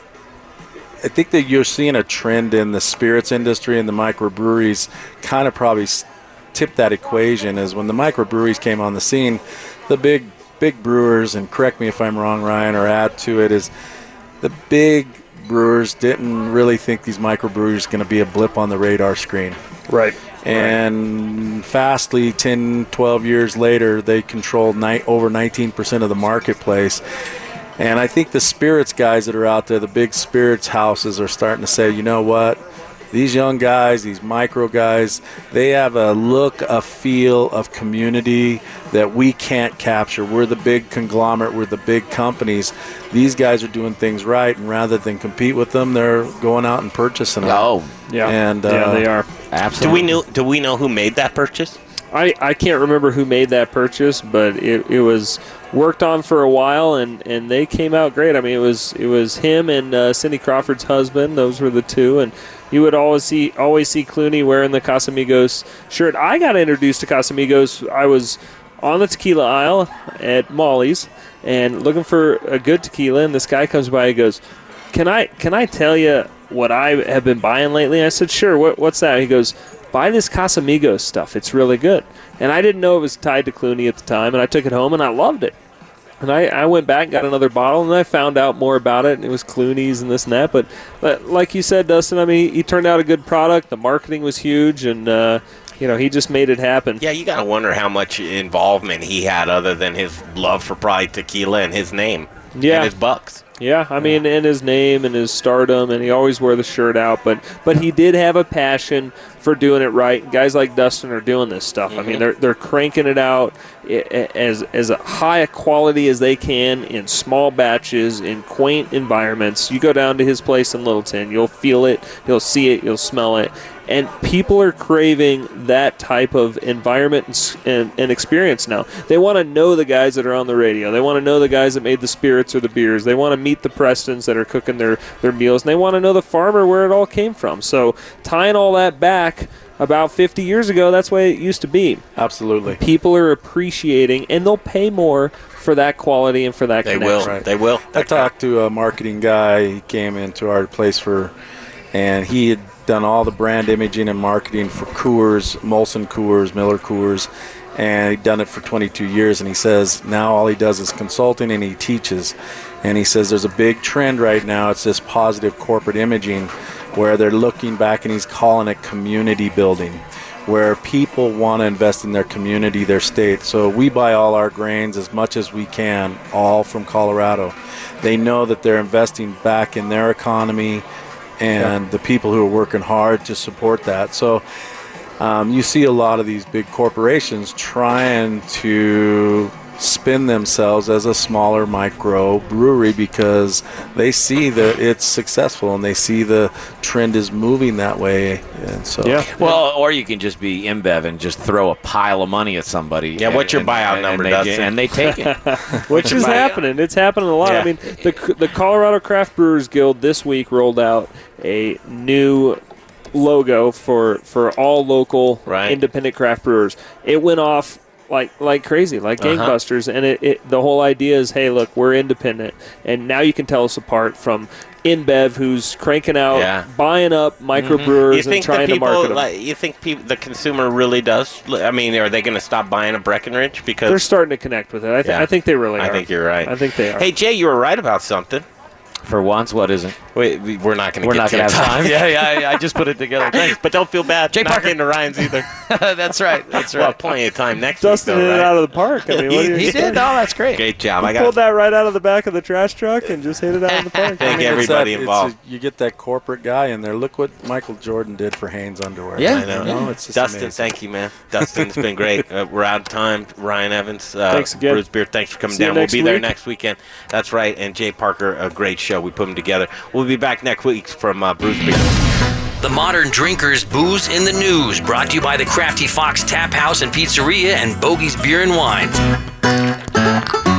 I think that you're seeing a trend in the spirits industry and the microbreweries kind of probably s- tip that equation Is when the microbreweries came on the scene, the big big brewers and correct me if I'm wrong Ryan or add to it is the big brewers didn't really think these microbreweries going to be a blip on the radar screen. Right. And fastly, 10, 12 years later, they controlled ni- over 19% of the marketplace. And I think the spirits guys that are out there, the big spirits houses, are starting to say, you know what? These young guys, these micro guys, they have a look, a feel of community that we can't capture. We're the big conglomerate, we're the big companies. These guys are doing things right, and rather than compete with them, they're going out and purchasing them. Oh, Yeah. and uh, yeah, they are. Absolutely. Do we know? Do we know who made that purchase? I, I can't remember who made that purchase, but it, it was worked on for a while, and, and they came out great. I mean, it was it was him and uh, Cindy Crawford's husband; those were the two, and you would always see always see Clooney wearing the Casamigos shirt. I got introduced to Casamigos. I was on the tequila aisle at Molly's and looking for a good tequila, and this guy comes by and goes, "Can I can I tell you what I have been buying lately?" I said, "Sure. What, what's that?" He goes, "Buy this Casamigos stuff. It's really good." And I didn't know it was tied to Clooney at the time, and I took it home and I loved it. And I, I went back and got another bottle, and I found out more about it, and it was Clooney's and this and that. But, but like you said, Duston, I mean, he turned out a good product. The marketing was huge, and uh, you know he just made it happen. Yeah, you gotta wonder how much involvement he had, other than his love for probably tequila and his name. Yeah. and his bucks. Yeah, I mean, and his name and his stardom, and he always wore the shirt out. But but he did have a passion for doing it right. Guys like Duston are doing this stuff. I mean, mm-hmm. they're they're cranking it out as as a high a quality as they can in small batches in quaint environments. You go down to his place in Littleton, you'll feel it, you'll see it, you'll smell it. And people are craving that type of environment and, and, and experience now. They want to know the guys that are on the radio. They want to know the guys that made the spirits or the beers. They want to meet the Prestons that are cooking their, their meals. And they want to know the farmer where it all came from. So tying all that back about 50 years ago, that's the way it used to be. Absolutely. People are appreciating, and they'll pay more for that quality and for that They connection. will. Right. They will. I talked to a marketing guy. He came into our place for, and he had done all the brand imaging and marketing for Coors, Molson Coors, Miller Coors, and he'd done it for 22 years. And he says now all he does is consulting and he teaches. And he says there's a big trend right now. It's this positive corporate imaging, where they're looking back and he's calling it community building where people want to invest in their community, their state. So we buy all our grains as much as we can, all from Colorado. They know that they're investing back in their economy and the people who are working hard to support that. So um, you see a lot of these big corporations trying to spin themselves as a smaller micro brewery because they see that it's successful and they see the trend is moving that way and so yeah. Well, or you can just be InBev and just throw a pile of money at somebody. Yeah, what's your and- buyout and number, they, And they take it. which is Right. happening. It's happening a lot. Yeah. I mean, the the Colorado Craft Brewers Guild this week rolled out a new logo for for all local Right. independent craft brewers. It went off like like crazy, like Uh-huh. gangbusters. And it, it the whole idea is, hey, look, we're independent, and now you can tell us apart from InBev, who's cranking out, Yeah. buying up Mm-hmm. microbrewers and think the trying to market them. like, you think people, the consumer really does? I mean, are they going to stop buying a Breckenridge because They're starting to connect with it. I, th- Yeah. I think they really Are. I think you're right. I think they are. Hey Jay, you were right about something. For once, what is it? Wait, we- we're not going to. We're get not going to have time. yeah, yeah, I- I just put it together. Thanks. but don't feel bad. Jay not Parker. getting to Ryan's either. that's right. That's right. Well, plenty of time next Duston week. hit though, it right? out of the park. I mean, what do you he did. Oh, that's great. Great job. He I pulled got that right out of the back of the trash truck and just hit it out of the park. Thank It's everybody that- it's involved. a- you get that corporate guy in there. Look what Michael Jordan did for Hanes underwear. I You know. know, it's just Duston, amazing. thank you, man. Duston, it's been great. Uh, we're out of time. Ryan Evans, uh, Thanks again. Bruz Beard, thanks for coming See down. We'll next be there next weekend. That's right. And Jay Parker, a great show. We put them together. We'll be back next week from uh, Bruz Beer. The Modern Drinkers Booze in the News, brought to you by the Crafty Fox Tap House and Pizzeria and Bogey's Beer and Wine.